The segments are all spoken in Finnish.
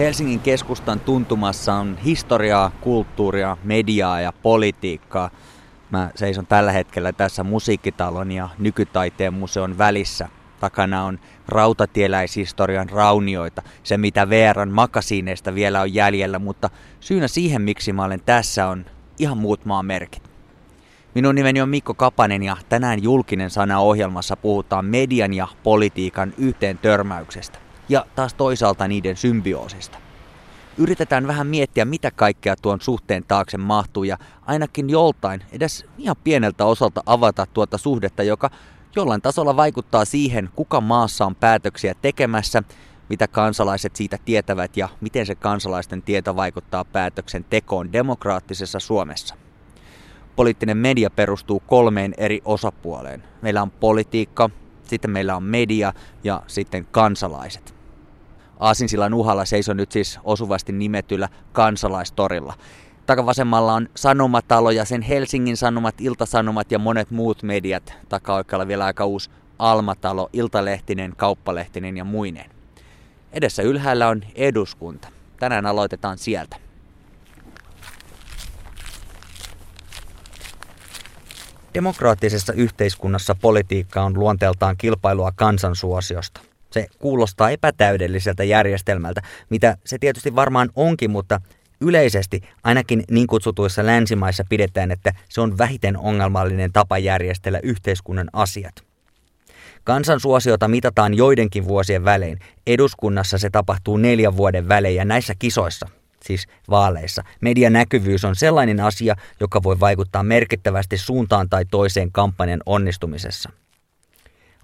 Helsingin keskustan tuntumassa on historiaa, kulttuuria, mediaa ja politiikkaa. Mä seison tällä hetkellä tässä musiikkitalon ja nykytaiteen museon välissä. Takana on rautatieläishistorian raunioita, se mitä VRn makasiineista vielä on jäljellä, mutta syynä siihen miksi mä olen tässä on ihan muut merkit. Minun nimeni on Mikko Kapanen ja tänään julkinen sana ohjelmassa puhutaan median ja politiikan yhteen törmäyksestä ja taas toisaalta niiden symbioosista. Yritetään vähän miettiä, mitä kaikkea tuon suhteen taakse mahtuu ja ainakin joltain, edes ihan pieneltä osalta avata tuota suhdetta, joka jollain tasolla vaikuttaa siihen, kuka maassa on päätöksiä tekemässä, mitä kansalaiset siitä tietävät ja miten se kansalaisten tieto vaikuttaa päätöksen tekoon demokraattisessa Suomessa. Poliittinen media perustuu kolmeen eri osapuoleen. Meillä on politiikka, sitten meillä on media ja sitten kansalaiset. Aasinsillan uhalla seison nyt siis osuvasti nimetyllä kansalaistorilla. Takavasemmalla on Sanomatalo ja sen Helsingin Sanomat, Iltasanomat ja monet muut mediat. Takaoikealla vielä aika uusi Almatalo, Iltalehtinen, Kauppalehtinen ja muineen. Edessä ylhäällä on eduskunta. Tänään aloitetaan sieltä. Demokraattisessa yhteiskunnassa politiikka on luonteeltaan kilpailua kansansuosiosta. Se kuulostaa epätäydelliseltä järjestelmältä, mitä se tietysti varmaan onkin, mutta yleisesti ainakin niin kutsutuissa länsimaissa pidetään, että se on vähiten ongelmallinen tapa järjestellä yhteiskunnan asiat. Kansansuosiota mitataan joidenkin vuosien välein. Eduskunnassa se tapahtuu neljän vuoden välein ja näissä kisoissa, siis vaaleissa, median näkyvyys on sellainen asia, joka voi vaikuttaa merkittävästi suuntaan tai toiseen kampanjan onnistumisessa.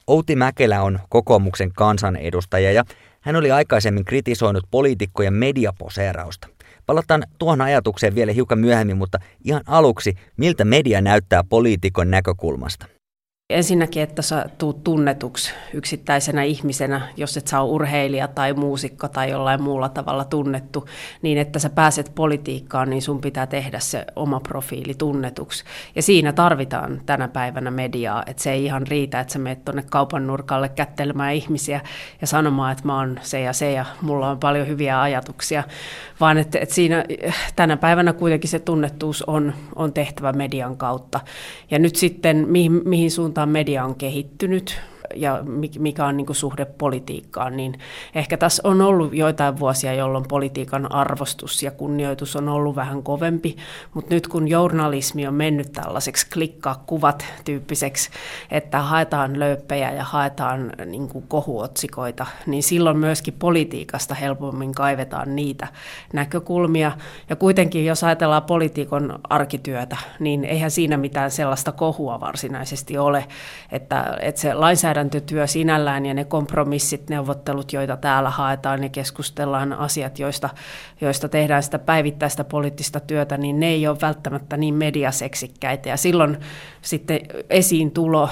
Outi Mäkelä on kokoomuksen kansanedustaja ja hän oli aikaisemmin kritisoinut poliitikkojen mediaposeerausta. Palataan tuohon ajatukseen vielä hiukan myöhemmin, mutta ihan aluksi, miltä media näyttää poliitikon näkökulmasta? Ensinnäkin, että sä tuut tunnetuksi yksittäisenä ihmisenä, jos et saa urheilija tai muusikko tai jollain muulla tavalla tunnettu, niin että sä pääset politiikkaan, niin sun pitää tehdä se oma profiili tunnetuksi. Ja siinä tarvitaan tänä päivänä mediaa, että se ei ihan riitä, että sä menet tuonne kaupan nurkalle kättelemään ihmisiä ja sanomaan, että mä oon se ja se ja mulla on paljon hyviä ajatuksia, vaan että, että siinä tänä päivänä kuitenkin se tunnettuus on, on tehtävä median kautta. Ja nyt sitten mihin, mihin suuntaan suuntaan media on kehittynyt ja mikä on niin kuin suhde politiikkaan, niin ehkä tässä on ollut joitain vuosia, jolloin politiikan arvostus ja kunnioitus on ollut vähän kovempi, mutta nyt kun journalismi on mennyt tällaiseksi klikkaa kuvat tyyppiseksi, että haetaan löyppejä ja haetaan niin kuin kohuotsikoita, niin silloin myöskin politiikasta helpommin kaivetaan niitä näkökulmia. Ja kuitenkin, jos ajatellaan politiikon arkityötä, niin eihän siinä mitään sellaista kohua varsinaisesti ole, että, että se lainsäädäntö lainsäädäntötyö sinällään ja ne kompromissit, neuvottelut, joita täällä haetaan ja keskustellaan asiat, joista, joista tehdään sitä päivittäistä poliittista työtä, niin ne ei ole välttämättä niin mediaseksikkäitä. Ja silloin sitten esiin tulo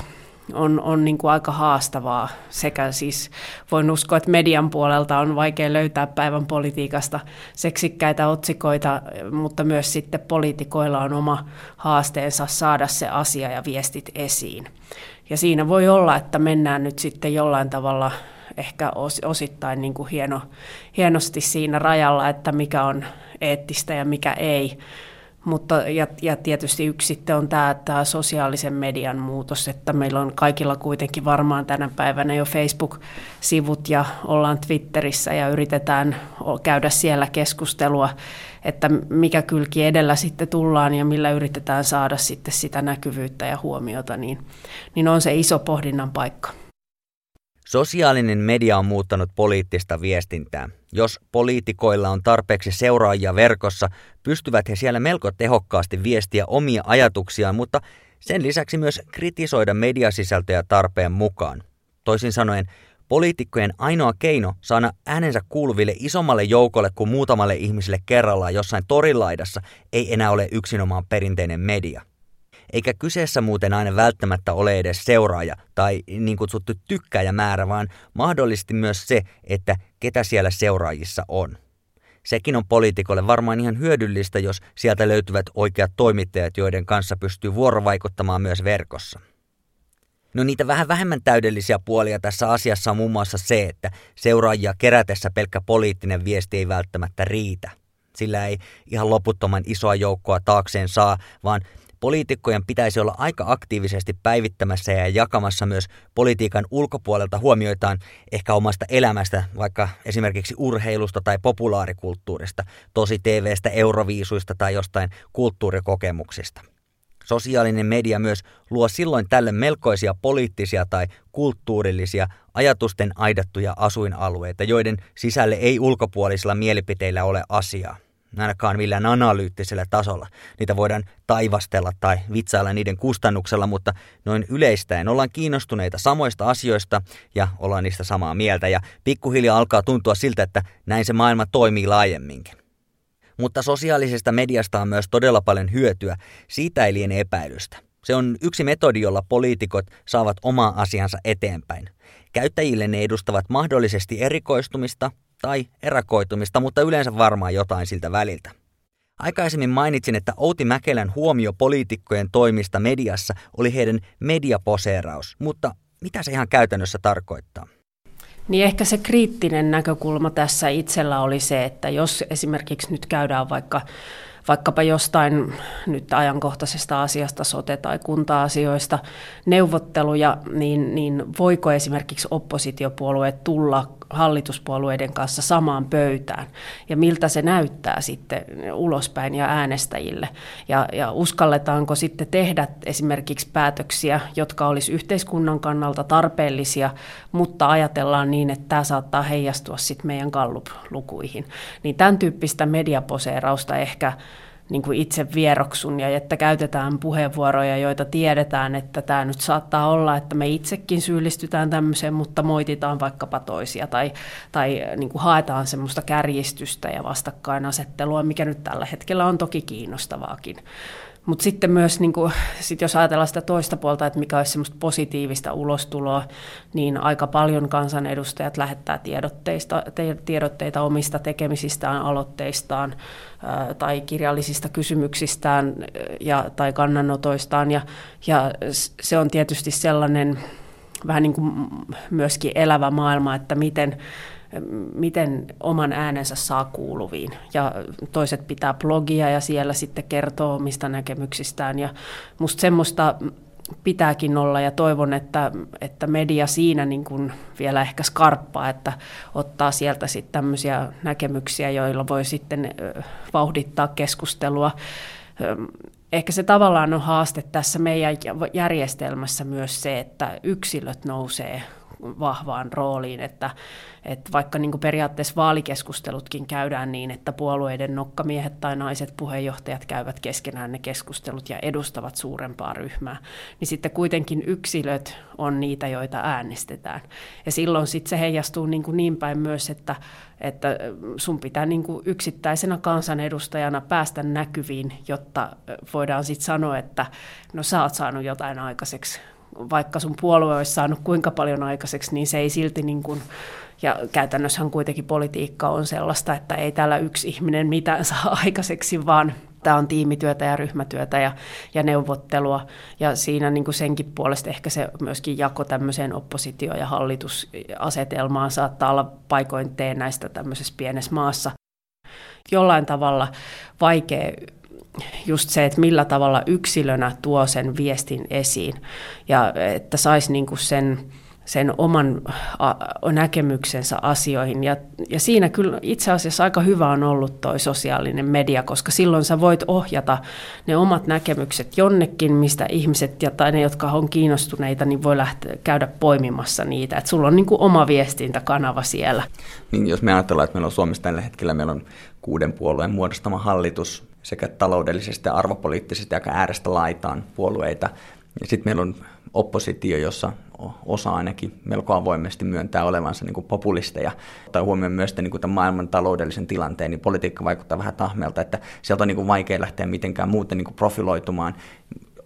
on, on niin kuin aika haastavaa. Sekä siis voin uskoa, että median puolelta on vaikea löytää päivän politiikasta seksikkäitä otsikoita, mutta myös sitten poliitikoilla on oma haasteensa saada se asia ja viestit esiin. Ja siinä voi olla, että mennään nyt sitten jollain tavalla ehkä osittain niin kuin hieno, hienosti siinä rajalla, että mikä on eettistä ja mikä ei. Mutta, ja, ja tietysti yksi sitten on tämä, tämä sosiaalisen median muutos, että meillä on kaikilla kuitenkin varmaan tänä päivänä jo Facebook-sivut ja ollaan Twitterissä ja yritetään käydä siellä keskustelua, että mikä kylki edellä sitten tullaan ja millä yritetään saada sitten sitä näkyvyyttä ja huomiota, niin, niin on se iso pohdinnan paikka. Sosiaalinen media on muuttanut poliittista viestintää. Jos poliitikoilla on tarpeeksi seuraajia verkossa, pystyvät he siellä melko tehokkaasti viestiä omia ajatuksiaan, mutta sen lisäksi myös kritisoida mediasisältöjä tarpeen mukaan. Toisin sanoen, poliitikkojen ainoa keino saada äänensä kuuluville isommalle joukolle kuin muutamalle ihmiselle kerrallaan jossain torilaidassa ei enää ole yksinomaan perinteinen media – eikä kyseessä muuten aina välttämättä ole edes seuraaja tai niin kutsuttu tykkäjämäärä, vaan mahdollisesti myös se, että ketä siellä seuraajissa on. Sekin on poliitikolle varmaan ihan hyödyllistä, jos sieltä löytyvät oikeat toimittajat, joiden kanssa pystyy vuorovaikuttamaan myös verkossa. No niitä vähän vähemmän täydellisiä puolia tässä asiassa on muun muassa se, että seuraajia kerätessä pelkkä poliittinen viesti ei välttämättä riitä. Sillä ei ihan loputtoman isoa joukkoa taakseen saa, vaan poliitikkojen pitäisi olla aika aktiivisesti päivittämässä ja jakamassa myös politiikan ulkopuolelta huomioitaan ehkä omasta elämästä, vaikka esimerkiksi urheilusta tai populaarikulttuurista, tosi TVstä, euroviisuista tai jostain kulttuurikokemuksista. Sosiaalinen media myös luo silloin tälle melkoisia poliittisia tai kulttuurillisia ajatusten aidattuja asuinalueita, joiden sisälle ei ulkopuolisilla mielipiteillä ole asiaa ainakaan millään analyyttisellä tasolla. Niitä voidaan taivastella tai vitsailla niiden kustannuksella, mutta noin yleistäen ollaan kiinnostuneita samoista asioista ja ollaan niistä samaa mieltä ja pikkuhiljaa alkaa tuntua siltä, että näin se maailma toimii laajemminkin. Mutta sosiaalisesta mediasta on myös todella paljon hyötyä, siitä ei liene epäilystä. Se on yksi metodi, jolla poliitikot saavat omaa asiansa eteenpäin. Käyttäjille ne edustavat mahdollisesti erikoistumista, tai erakoitumista, mutta yleensä varmaan jotain siltä väliltä. Aikaisemmin mainitsin, että Outi Mäkelän huomio poliitikkojen toimista mediassa oli heidän mediaposeeraus, mutta mitä se ihan käytännössä tarkoittaa? Niin ehkä se kriittinen näkökulma tässä itsellä oli se, että jos esimerkiksi nyt käydään vaikka vaikkapa jostain nyt ajankohtaisesta asiasta, sote- tai kunta-asioista neuvotteluja, niin, niin voiko esimerkiksi oppositiopuolueet tulla hallituspuolueiden kanssa samaan pöytään ja miltä se näyttää sitten ulospäin ja äänestäjille. Ja, ja uskalletaanko sitten tehdä esimerkiksi päätöksiä, jotka olisi yhteiskunnan kannalta tarpeellisia, mutta ajatellaan niin, että tämä saattaa heijastua sitten meidän Gallup-lukuihin. Niin tämän tyyppistä mediaposeerausta ehkä niin kuin itse vieroksun ja että käytetään puheenvuoroja, joita tiedetään, että tämä nyt saattaa olla, että me itsekin syyllistytään tämmöiseen, mutta moititaan vaikkapa toisia tai, tai niin kuin haetaan semmoista kärjistystä ja vastakkainasettelua, mikä nyt tällä hetkellä on toki kiinnostavaakin. Mutta sitten myös, niin kuin, sit jos ajatellaan sitä toista puolta, että mikä olisi semmoista positiivista ulostuloa, niin aika paljon kansanedustajat lähettää tiedotteista, tiedotteita omista tekemisistään, aloitteistaan ää, tai kirjallisista kysymyksistään ja, tai kannanotoistaan. Ja, ja se on tietysti sellainen vähän niin kuin myöskin elävä maailma, että miten miten oman äänensä saa kuuluviin. Ja toiset pitää blogia ja siellä sitten kertoo omista näkemyksistään. Ja musta semmoista pitääkin olla ja toivon, että, että media siinä niin kuin vielä ehkä skarppaa, että ottaa sieltä sitten tämmöisiä näkemyksiä, joilla voi sitten vauhdittaa keskustelua. Ehkä se tavallaan on haaste tässä meidän järjestelmässä myös se, että yksilöt nousee vahvaan rooliin, että, että vaikka niin periaatteessa vaalikeskustelutkin käydään niin, että puolueiden nokkamiehet tai naiset puheenjohtajat käyvät keskenään ne keskustelut ja edustavat suurempaa ryhmää, niin sitten kuitenkin yksilöt on niitä, joita äänestetään. Ja silloin sitten se heijastuu niin, kuin niin päin myös, että, että sun pitää niin kuin yksittäisenä kansanedustajana päästä näkyviin, jotta voidaan sitten sanoa, että no sä oot saanut jotain aikaiseksi vaikka sun puolue olisi saanut kuinka paljon aikaiseksi, niin se ei silti niin kuin, ja käytännössähän kuitenkin politiikka on sellaista, että ei täällä yksi ihminen mitään saa aikaiseksi, vaan tämä on tiimityötä ja ryhmätyötä ja, ja neuvottelua. Ja siinä niin kuin senkin puolesta ehkä se myöskin jako tämmöiseen oppositio- ja hallitusasetelmaan saattaa olla paikoin näistä tämmöisessä pienessä maassa. Jollain tavalla vaikea just se, että millä tavalla yksilönä tuo sen viestin esiin ja että saisi niinku sen, sen oman näkemyksensä asioihin. Ja, ja siinä kyllä itse asiassa aika hyvä on ollut toi sosiaalinen media, koska silloin sä voit ohjata ne omat näkemykset jonnekin, mistä ihmiset ja tai ne, jotka on kiinnostuneita, niin voi lähteä käydä poimimassa niitä. Että sulla on niin kuin oma viestintäkanava siellä. Niin, jos me ajatellaan, että meillä on Suomessa tällä hetkellä meillä on kuuden puolueen muodostama hallitus, sekä taloudellisesti ja arvopoliittisesti aika äärestä laitaan puolueita. Sitten meillä on oppositio, jossa osa ainakin melko avoimesti myöntää olevansa niin kuin populisteja. Tai huomioon myös niin kuin tämän maailman taloudellisen tilanteen, niin politiikka vaikuttaa vähän tahmelta, että sieltä on niin kuin vaikea lähteä mitenkään muuten niin kuin profiloitumaan.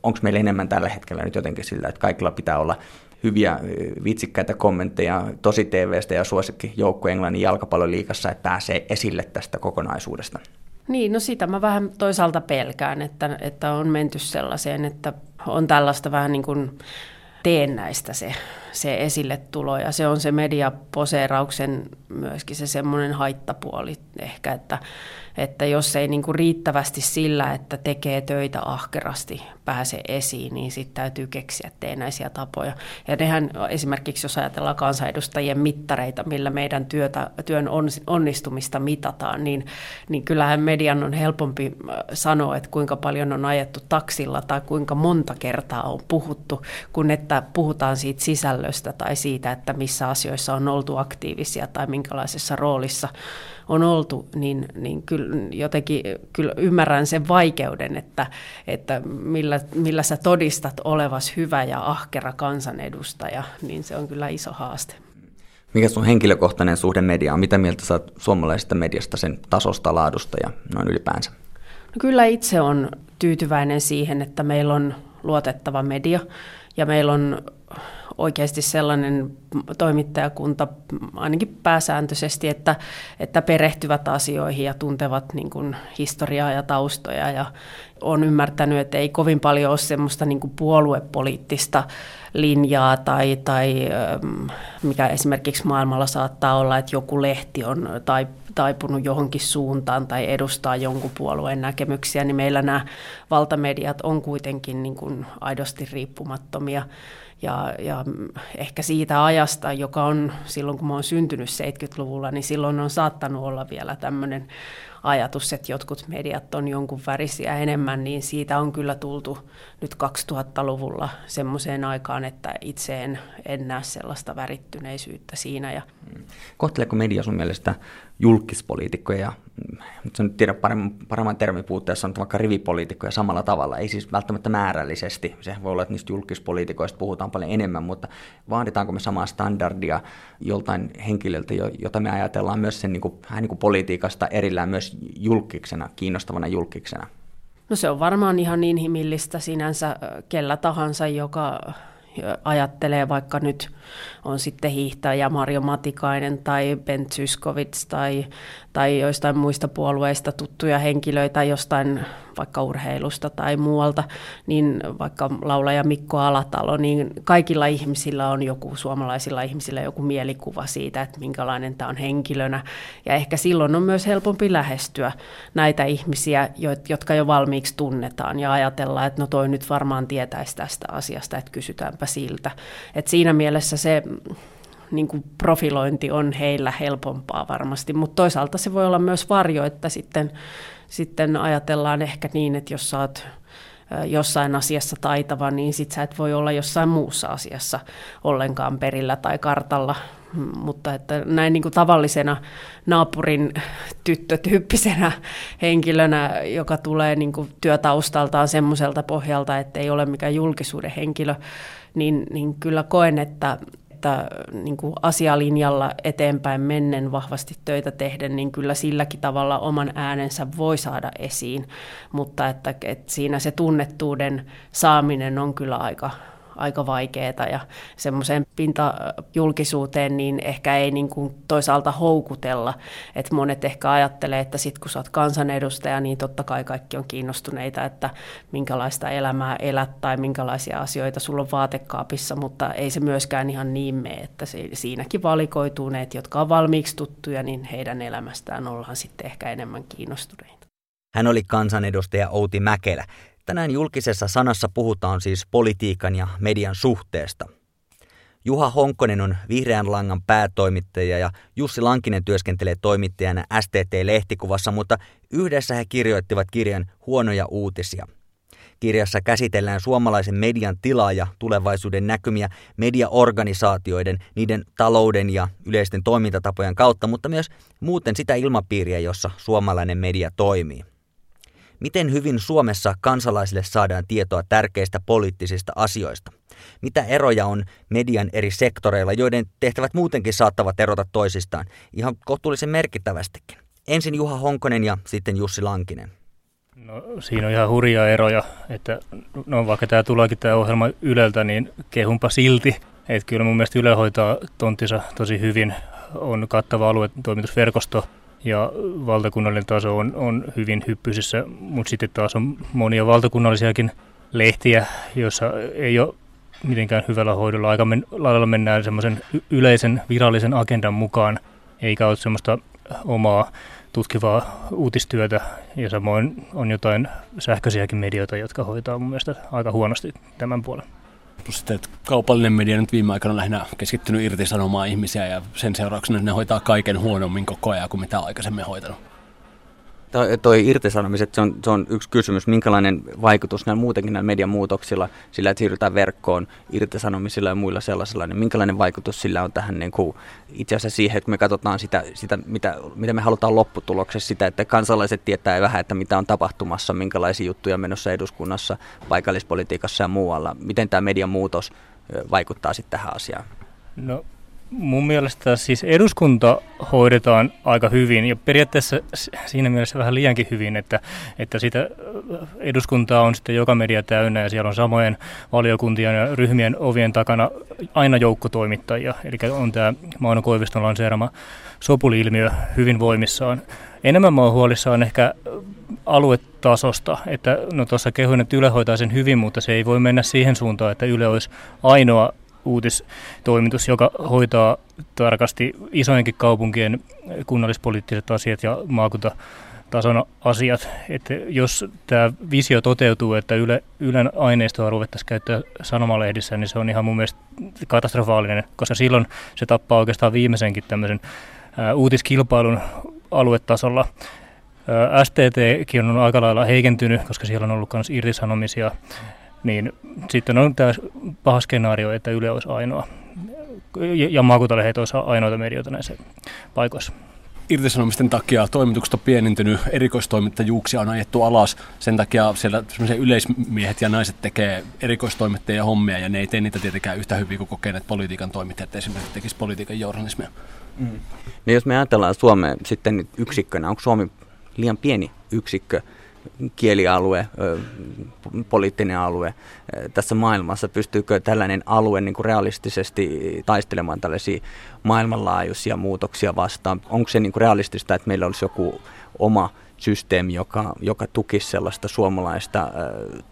Onko meillä enemmän tällä hetkellä nyt jotenkin sillä, että kaikilla pitää olla hyviä vitsikkäitä kommentteja tosi TVstä ja suosikki joukko Englannin jalkapalloliikassa, että pääsee esille tästä kokonaisuudesta? Niin, no sitä mä vähän toisaalta pelkään, että, että on menty sellaiseen, että on tällaista vähän niin kuin teennäistä se, se esille tulo. Ja se on se mediaposeerauksen myöskin se semmoinen haittapuoli ehkä, että, että jos ei niin kuin riittävästi sillä, että tekee töitä ahkerasti, pääse esiin, niin sitten täytyy keksiä teenäisiä tapoja. Ja nehän esimerkiksi, jos ajatellaan kansanedustajien mittareita, millä meidän työtä, työn onnistumista mitataan, niin, niin kyllähän median on helpompi äh, sanoa, että kuinka paljon on ajettu taksilla tai kuinka monta kertaa on puhuttu, kun että puhutaan siitä sisällöstä tai siitä, että missä asioissa on oltu aktiivisia tai minkälaisessa roolissa on oltu, niin, niin kyllä jotenkin kyllä ymmärrän sen vaikeuden, että, että millä, millä sä todistat olevas hyvä ja ahkera kansanedustaja, niin se on kyllä iso haaste. Mikä sun henkilökohtainen suhde mediaan? Mitä mieltä sä oot suomalaisesta mediasta, sen tasosta, laadusta ja noin ylipäänsä? No kyllä itse on tyytyväinen siihen, että meillä on luotettava media ja meillä on oikeasti sellainen toimittajakunta ainakin pääsääntöisesti, että, että perehtyvät asioihin ja tuntevat niin kuin historiaa ja taustoja ja on ymmärtänyt, että ei kovin paljon ole semmoista niin kuin puoluepoliittista linjaa tai, tai mikä esimerkiksi maailmalla saattaa olla, että joku lehti on tai, taipunut johonkin suuntaan tai edustaa jonkun puolueen näkemyksiä, niin meillä nämä valtamediat on kuitenkin niin kuin aidosti riippumattomia ja, ja ehkä siitä ajasta, joka on silloin, kun mä oon syntynyt 70-luvulla, niin silloin on saattanut olla vielä tämmöinen ajatus, että jotkut mediat on jonkun värisiä enemmän, niin siitä on kyllä tultu nyt 2000-luvulla semmoiseen aikaan, että itse en, en näe sellaista värittyneisyyttä siinä. Ja... Kohteleeko media sun mielestä julkispoliitikkoja, nyt en tiedä paremman, paremman termin puutteessa, on vaikka rivipoliitikkoja samalla tavalla, ei siis välttämättä määrällisesti, se voi olla, että niistä julkispoliitikoista puhutaan paljon enemmän, mutta vaaditaanko me samaa standardia joltain henkilöltä, jota me ajatellaan myös sen niin kuin, vähän niin kuin politiikasta erillään myös julkiksena, kiinnostavana julkiksena? No se on varmaan ihan inhimillistä sinänsä kellä tahansa, joka ajattelee vaikka nyt on sitten hiihtäjä Marjo Matikainen tai Ben Zyskowicz tai, tai joistain muista puolueista tuttuja henkilöitä jostain vaikka urheilusta tai muualta, niin vaikka laulaja Mikko Alatalo, niin kaikilla ihmisillä on joku, suomalaisilla ihmisillä joku mielikuva siitä, että minkälainen tämä on henkilönä. Ja ehkä silloin on myös helpompi lähestyä näitä ihmisiä, jotka jo valmiiksi tunnetaan ja ajatellaan, että no toi nyt varmaan tietäisi tästä asiasta, että kysytäänpä siltä. Et siinä mielessä se niin kuin profilointi on heillä helpompaa varmasti, mutta toisaalta se voi olla myös varjo, että sitten, sitten ajatellaan ehkä niin, että jos sä oot jossain asiassa taitava, niin sit sä et voi olla jossain muussa asiassa ollenkaan perillä tai kartalla. Mutta että näin niin kuin tavallisena naapurin tyttötyyppisenä henkilönä, joka tulee niin kuin työtaustaltaan semmoiselta pohjalta, että ei ole mikään julkisuuden henkilö, niin, niin kyllä koen, että, että niin kuin asialinjalla eteenpäin mennen vahvasti töitä tehden, niin kyllä silläkin tavalla oman äänensä voi saada esiin, mutta että, että siinä se tunnettuuden saaminen on kyllä aika, aika vaikeaa ja semmoiseen pintajulkisuuteen niin ehkä ei niin kuin toisaalta houkutella. että monet ehkä ajattelee, että sit kun sä oot kansanedustaja, niin totta kai kaikki on kiinnostuneita, että minkälaista elämää elät tai minkälaisia asioita sulla on vaatekaapissa, mutta ei se myöskään ihan niin mene, että se, siinäkin valikoituu ne, jotka on valmiiksi tuttuja, niin heidän elämästään ollaan sitten ehkä enemmän kiinnostuneita. Hän oli kansanedustaja Outi Mäkelä. Tänään julkisessa sanassa puhutaan siis politiikan ja median suhteesta. Juha Honkonen on Vihreän langan päätoimittaja ja Jussi Lankinen työskentelee toimittajana STT-lehtikuvassa, mutta yhdessä he kirjoittivat kirjan Huonoja uutisia. Kirjassa käsitellään suomalaisen median tilaa ja tulevaisuuden näkymiä mediaorganisaatioiden, niiden talouden ja yleisten toimintatapojen kautta, mutta myös muuten sitä ilmapiiriä, jossa suomalainen media toimii. Miten hyvin Suomessa kansalaisille saadaan tietoa tärkeistä poliittisista asioista? Mitä eroja on median eri sektoreilla, joiden tehtävät muutenkin saattavat erota toisistaan, ihan kohtuullisen merkittävästikin? Ensin Juha Honkonen ja sitten Jussi Lankinen. No, siinä on ihan hurjaa eroja, että no, vaikka tämä tuleekin tämä ohjelma Yleltä, niin kehumpa silti. Että kyllä mun mielestä Yle hoitaa tonttinsa tosi hyvin, on kattava aluetoimitusverkosto, ja valtakunnallinen taso on, on hyvin hyppysissä, mutta sitten taas on monia valtakunnallisiakin lehtiä, joissa ei ole mitenkään hyvällä hoidolla. Aika men, lailla mennään semmoisen yleisen virallisen agendan mukaan, eikä ole semmoista omaa tutkivaa uutistyötä ja samoin on jotain sähköisiäkin medioita, jotka hoitaa mun mielestä aika huonosti tämän puolen. Sitten, että kaupallinen media nyt viime aikoina on lähinnä keskittynyt irtisanomaan ihmisiä ja sen seurauksena ne hoitaa kaiken huonommin koko ajan kuin mitä aikaisemmin hoitanut. Toi, irtisanomiset, se on, se on yksi kysymys. Minkälainen vaikutus näillä muutenkin näillä median muutoksilla, sillä että siirrytään verkkoon irtisanomisilla ja muilla sellaisilla, niin minkälainen vaikutus sillä on tähän niin kuin, itse asiassa siihen, että me katsotaan sitä, sitä mitä, mitä me halutaan lopputuloksessa, sitä, että kansalaiset tietää vähän, että mitä on tapahtumassa, minkälaisia juttuja menossa eduskunnassa, paikallispolitiikassa ja muualla. Miten tämä median muutos vaikuttaa sitten tähän asiaan? No mun mielestä siis eduskunta hoidetaan aika hyvin ja periaatteessa siinä mielessä vähän liiankin hyvin, että, että sitä eduskuntaa on sitten joka media täynnä ja siellä on samojen valiokuntien ja ryhmien ovien takana aina joukkotoimittajia. Eli on tämä Mauno Koiviston lanseerama sopuli-ilmiö hyvin voimissaan. Enemmän mä oon huolissaan ehkä aluetasosta, että no tuossa kehuin, että Yle hoitaa sen hyvin, mutta se ei voi mennä siihen suuntaan, että Yle olisi ainoa uutistoimitus, joka hoitaa tarkasti isojenkin kaupunkien kunnallispoliittiset asiat ja maakunta tason asiat. Että jos tämä visio toteutuu, että Yle, Ylen aineistoa ruvettaisiin käyttää sanomalehdissä, niin se on ihan mun mielestä katastrofaalinen, koska silloin se tappaa oikeastaan viimeisenkin tämmöisen ää, uutiskilpailun aluetasolla. STTkin on aika lailla heikentynyt, koska siellä on ollut myös irtisanomisia niin sitten on tämä paha skenaario, että Yle olisi ainoa ja maakuntalehdet olisi ainoita medioita näissä paikoissa. Irtisanomisten takia toimitukset on pienentynyt, erikoistoimittajuuksia on ajettu alas. Sen takia siellä yleismiehet ja naiset tekee erikoistoimittajia hommia ja ne ei tee niitä tietenkään yhtä hyvin kuin kokeneet politiikan toimittajat esimerkiksi tekisi politiikan journalismia. Mm. No jos me ajatellaan Suomea sitten yksikkönä, onko Suomi liian pieni yksikkö kielialue, poliittinen alue tässä maailmassa. Pystyykö tällainen alue niin kuin realistisesti taistelemaan tällaisia maailmanlaajuisia muutoksia vastaan? Onko se niin kuin realistista, että meillä olisi joku oma systeemi, joka, joka tukisi sellaista suomalaista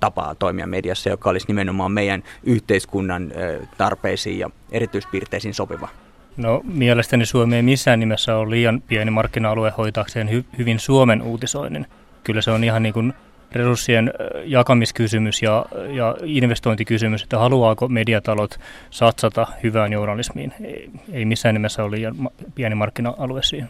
tapaa toimia mediassa, joka olisi nimenomaan meidän yhteiskunnan tarpeisiin ja erityispiirteisiin sopiva? No mielestäni Suomi ei missään nimessä ole liian pieni markkina-alue hoitaakseen hy- hyvin Suomen uutisoinnin kyllä se on ihan niin kuin resurssien jakamiskysymys ja, ja investointikysymys, että haluaako mediatalot satsata hyvään journalismiin. Ei, ei missään nimessä ole liian pieni markkina-alue siihen.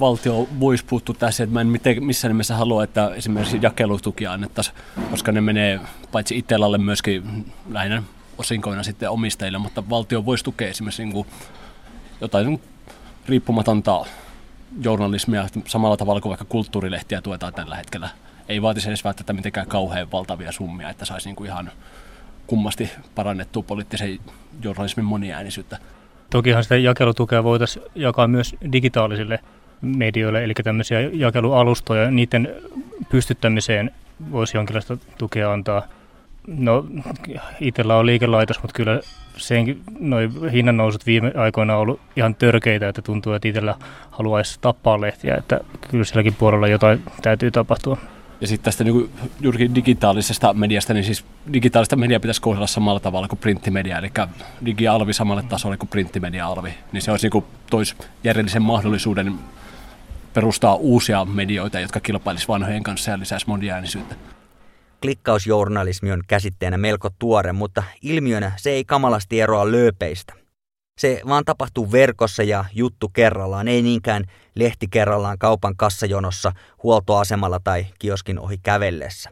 Valtio voisi puuttua tässä, että mä en missään nimessä halua, että esimerkiksi jakelutukia annettaisiin, koska ne menee paitsi Itellalle myöskin lähinnä osinkoina sitten omistajille, mutta valtio voisi tukea esimerkiksi niin kuin jotain riippumatonta journalismia samalla tavalla kuin vaikka kulttuurilehtiä tuetaan tällä hetkellä. Ei vaatisi edes välttämättä mitenkään kauhean valtavia summia, että saisi niin kuin ihan kummasti parannettua poliittisen journalismin moniäänisyyttä. Tokihan sitä jakelutukea voitaisiin jakaa myös digitaalisille medioille, eli tämmöisiä jakelualustoja, niiden pystyttämiseen voisi jonkinlaista tukea antaa. No, itsellä on liikelaitos, mutta kyllä senkin, noi hinnan nousut viime aikoina on ollut ihan törkeitä, että tuntuu, että itsellä haluaisi tappaa lehtiä, että kyllä silläkin puolella jotain täytyy tapahtua. Ja sitten tästä niin juurikin digitaalisesta mediasta, niin siis digitaalista mediaa pitäisi kohdella samalla tavalla kuin printtimedia, eli digialvi samalle tasolle kuin printtimedia-alvi, niin se olisi niin tois järjellisen mahdollisuuden perustaa uusia medioita, jotka kilpailisivat vanhojen kanssa ja lisäisi moniäänisyyttä. Klikkausjournalismi on käsitteenä melko tuore, mutta ilmiönä se ei kamalasti eroa lööpeistä. Se vaan tapahtuu verkossa ja juttu kerrallaan, ei niinkään lehti kerrallaan kaupan kassajonossa, huoltoasemalla tai kioskin ohi kävellessä.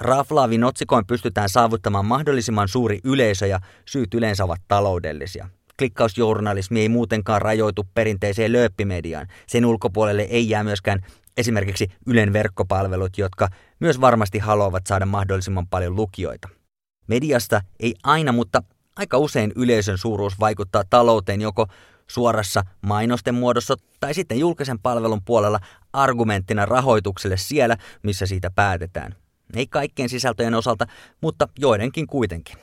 Raflaavin otsikoin pystytään saavuttamaan mahdollisimman suuri yleisö ja syyt yleensä ovat taloudellisia. Klikkausjournalismi ei muutenkaan rajoitu perinteiseen lööppimediaan. Sen ulkopuolelle ei jää myöskään esimerkiksi Ylen verkkopalvelut, jotka myös varmasti haluavat saada mahdollisimman paljon lukijoita. Mediasta ei aina, mutta aika usein yleisön suuruus vaikuttaa talouteen joko suorassa mainosten muodossa tai sitten julkisen palvelun puolella argumenttina rahoitukselle siellä, missä siitä päätetään. Ei kaikkien sisältöjen osalta, mutta joidenkin kuitenkin.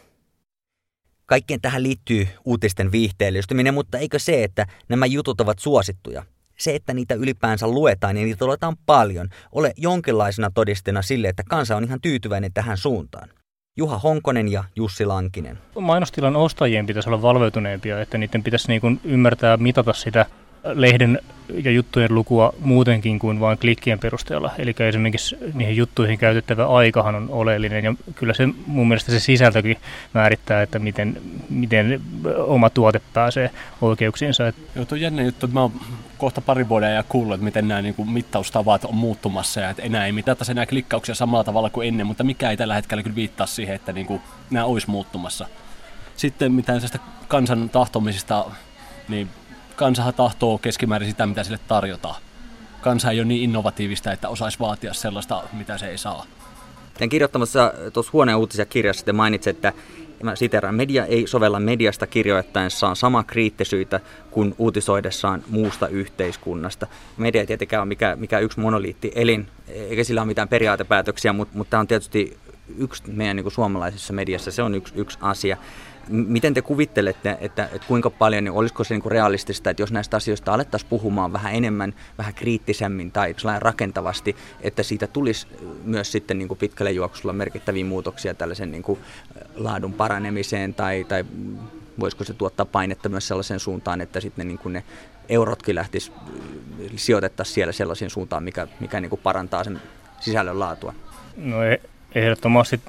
Kaikkeen tähän liittyy uutisten viihteellistyminen, mutta eikö se, että nämä jutut ovat suosittuja, se, että niitä ylipäänsä luetaan ja niitä luetaan paljon, ole jonkinlaisena todistena sille, että kansa on ihan tyytyväinen tähän suuntaan. Juha Honkonen ja Jussi Lankinen. Mainostilan ostajien pitäisi olla valveutuneempia, että niiden pitäisi niin kuin ymmärtää mitata sitä lehden ja juttujen lukua muutenkin kuin vain klikkien perusteella. Eli esimerkiksi niihin juttuihin käytettävä aikahan on oleellinen ja kyllä se mun mielestä se sisältökin määrittää, että miten, miten oma tuote pääsee oikeuksiinsa. Joo, tuo jännä juttu, että mä oon kohta pari vuoden ja kuullut, että miten nämä niin kuin, mittaustavat on muuttumassa ja että enää ei mitata enää klikkauksia samalla tavalla kuin ennen, mutta mikä ei tällä hetkellä kyllä viittaa siihen, että niin kuin, nämä olisi muuttumassa. Sitten mitään kansan tahtomisista, niin kansahan tahtoo keskimäärin sitä, mitä sille tarjotaan. Kansa ei ole niin innovatiivista, että osaisi vaatia sellaista, mitä se ei saa. Tämän kirjoittamassa tuossa huoneen uutisia kirjassa te mainitsette, mä siteraan, media ei sovella mediasta kirjoittaessaan sama kriittisyyttä kuin uutisoidessaan muusta yhteiskunnasta. Media ei tietenkään ole mikä, mikä yksi monoliitti elin, eikä sillä ole mitään periaatepäätöksiä, mutta, mutta tämä on tietysti yksi meidän niin kuin suomalaisessa mediassa, se on yksi, yksi asia. Miten te kuvittelette, että, että kuinka paljon, niin olisiko se niin kuin realistista, että jos näistä asioista alettaisiin puhumaan vähän enemmän, vähän kriittisemmin tai rakentavasti, että siitä tulisi myös sitten niin kuin pitkälle juoksulla merkittäviä muutoksia tällaisen niin kuin laadun paranemiseen tai, tai voisiko se tuottaa painetta myös sellaiseen suuntaan, että sitten niin kuin ne eurotkin lähtisi sijoitettaisiin siellä sellaisiin suuntaan, mikä, mikä niin kuin parantaa sen sisällön laatua? No e- ehdottomasti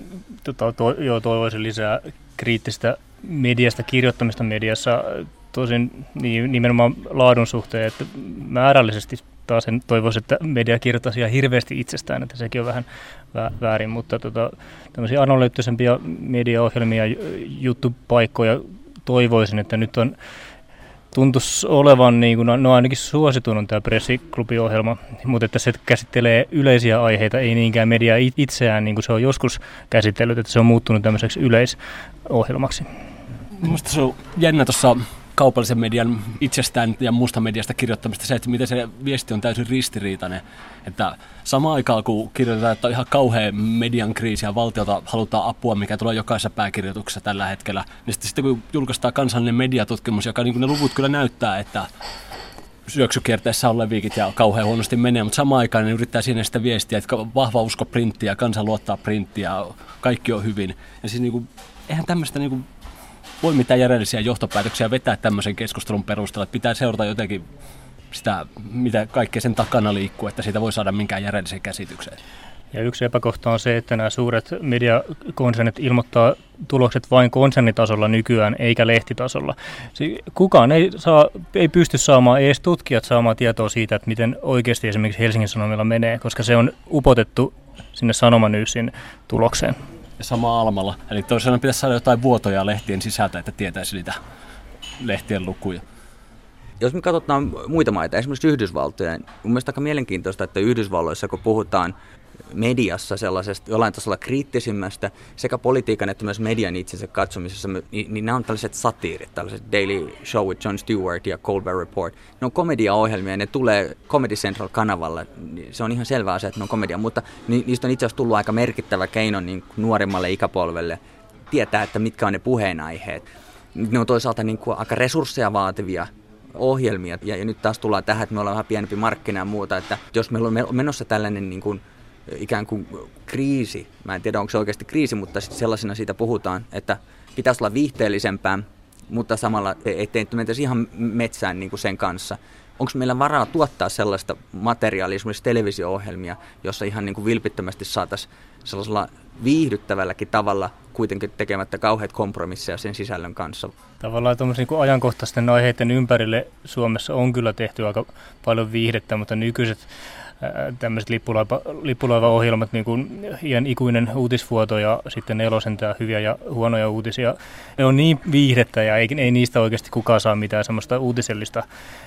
tota, to, joo, toivoisin lisää kriittistä mediasta, kirjoittamista mediassa, tosin niin, nimenomaan laadun suhteen, että määrällisesti taas en toivoisi, että media kirjoittaisi ihan hirveästi itsestään, että sekin on vähän väärin, mutta tota, tämmöisiä analyyttisempia mediaohjelmia, juttupaikkoja toivoisin, että nyt on tuntuisi olevan, niin kuin, no ainakin suositun tämä pressiklubiohjelma, mutta että se käsittelee yleisiä aiheita, ei niinkään mediaa itseään, niin kuin se on joskus käsitellyt, että se on muuttunut tämmöiseksi yleisohjelmaksi. Minusta se on jännä tuossa kaupallisen median itsestään ja muusta mediasta kirjoittamista se, että miten se viesti on täysin ristiriitainen. Että sama aikaa kun kirjoitetaan, että on ihan kauhea median kriisi ja valtiota halutaan apua, mikä tulee jokaisessa pääkirjoituksessa tällä hetkellä, niin sitten, sitten kun julkaistaan kansallinen mediatutkimus, joka niin kuin ne luvut kyllä näyttää, että syöksykierteessä on leviikit ja kauhean huonosti menee, mutta samaan aikaan ne yrittää siinä sitä viestiä, että vahva usko printtiä, kansa luottaa printtiä, kaikki on hyvin. Ja siis niin kuin, eihän tämmöistä niin kuin voi mitään järjellisiä johtopäätöksiä vetää tämmöisen keskustelun perusteella. Että pitää seurata jotenkin sitä, mitä kaikkea sen takana liikkuu, että siitä voi saada minkään järjellisen käsityksen. Ja yksi epäkohta on se, että nämä suuret mediakonsernit ilmoittaa tulokset vain konsernitasolla nykyään, eikä lehtitasolla. Kukaan ei, saa, ei pysty saamaan, ei edes tutkijat saamaan tietoa siitä, että miten oikeasti esimerkiksi Helsingin Sanomilla menee, koska se on upotettu sinne Sanomanyysin tulokseen ja sama almalla. Eli toisaalta pitäisi saada jotain vuotoja lehtien sisältä, että tietäisi niitä lehtien lukuja. Jos me katsotaan muita maita, esimerkiksi Yhdysvaltoja, niin mun mielestä aika mielenkiintoista, että Yhdysvalloissa kun puhutaan mediassa sellaisesta jollain tasolla kriittisimmästä sekä politiikan että myös median itsensä katsomisessa, niin, niin nämä on tällaiset satiirit, tällaiset Daily Show with Jon Stewart ja Colbert Report. Ne on komediaohjelmia, ne tulee Comedy Central-kanavalle. Se on ihan selvä asia, että ne on komedia, mutta niistä on itse asiassa tullut aika merkittävä keino niin nuorimmalle ikäpolvelle tietää, että mitkä on ne puheenaiheet. Ne on toisaalta niin kuin aika resursseja vaativia ohjelmia. Ja, ja nyt taas tullaan tähän, että me ollaan vähän pienempi markkina ja muuta, että jos meillä on menossa tällainen niin kuin ikään kuin kriisi, mä en tiedä onko se oikeasti kriisi, mutta sellaisena siitä puhutaan, että pitäisi olla viihteellisempää, mutta samalla e- ettei mentäisi ihan metsään niin kuin sen kanssa. Onko meillä varaa tuottaa sellaista materiaalia, esimerkiksi televisio-ohjelmia, jossa ihan niin kuin vilpittömästi saataisiin sellaisella viihdyttävälläkin tavalla kuitenkin tekemättä kauheat kompromisseja sen sisällön kanssa. Tavallaan niin ajankohtaisten aiheiden ympärille Suomessa on kyllä tehty aika paljon viihdettä, mutta nykyiset tämmöiset lippulaiva, lippulaiva-ohjelmat, niin kuin Iän ikuinen uutisvuoto ja sitten Nelosen tämä hyviä ja huonoja uutisia. Ne on niin viihdettä ja ei, ei niistä oikeasti kukaan saa mitään semmoista uutisellista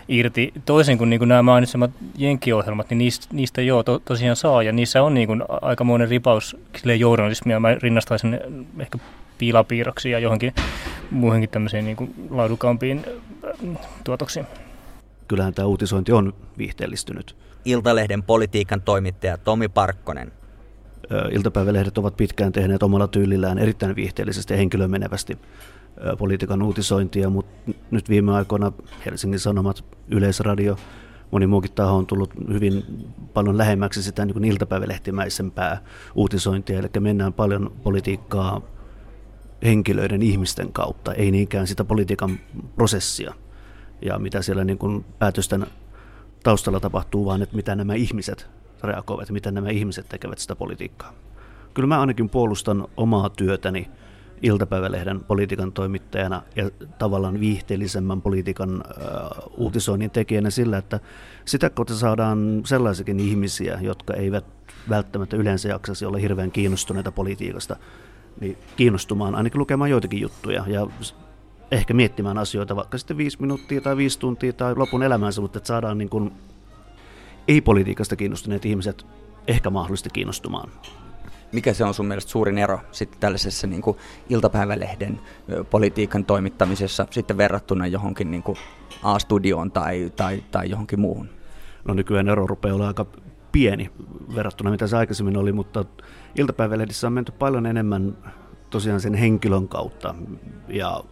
irti. Toisin kuin, niin kuin nämä mainitsemat jenkkiohjelmat, niin niistä, niistä joo to, tosiaan saa ja niissä on niin kuin aikamoinen ripaus journalismia. Mä rinnastaisin ehkä piilapiirroksiin ja johonkin muihinkin tämmöisiin niin kuin laadukaampiin tuotoksiin. Kyllähän tämä uutisointi on viihteellistynyt Iltalehden politiikan toimittaja Tomi Parkkonen. Iltapäivälehdet ovat pitkään tehneet omalla tyylillään erittäin viihteellisesti ja henkilömenevästi politiikan uutisointia, mutta nyt viime aikoina Helsingin Sanomat, Yleisradio, moni muukin taho on tullut hyvin paljon lähemmäksi sitä niin kuin iltapäivälehtimäisempää uutisointia, eli mennään paljon politiikkaa henkilöiden, ihmisten kautta, ei niinkään sitä politiikan prosessia ja mitä siellä niin kuin päätösten taustalla tapahtuu, vaan että mitä nämä ihmiset reagoivat, mitä nämä ihmiset tekevät sitä politiikkaa. Kyllä mä ainakin puolustan omaa työtäni iltapäivälehden politiikan toimittajana ja tavallaan viihteellisemmän politiikan uh, uutisoinnin tekijänä sillä, että sitä kautta saadaan sellaisiakin ihmisiä, jotka eivät välttämättä yleensä jaksaisi olla hirveän kiinnostuneita politiikasta, niin kiinnostumaan, ainakin lukemaan joitakin juttuja ja ehkä miettimään asioita vaikka sitten viisi minuuttia tai viisi tuntia tai lopun elämänsä, mutta että saadaan niin kuin ei-politiikasta kiinnostuneet ihmiset ehkä mahdollisesti kiinnostumaan. Mikä se on sun mielestä suurin ero sitten tällaisessa niin kuin iltapäivälehden politiikan toimittamisessa sitten verrattuna johonkin niin kuin A-studioon tai, tai, tai johonkin muuhun? No nykyään ero rupeaa olla aika pieni verrattuna mitä se aikaisemmin oli, mutta iltapäivälehdissä on menty paljon enemmän tosiaan sen henkilön kautta ja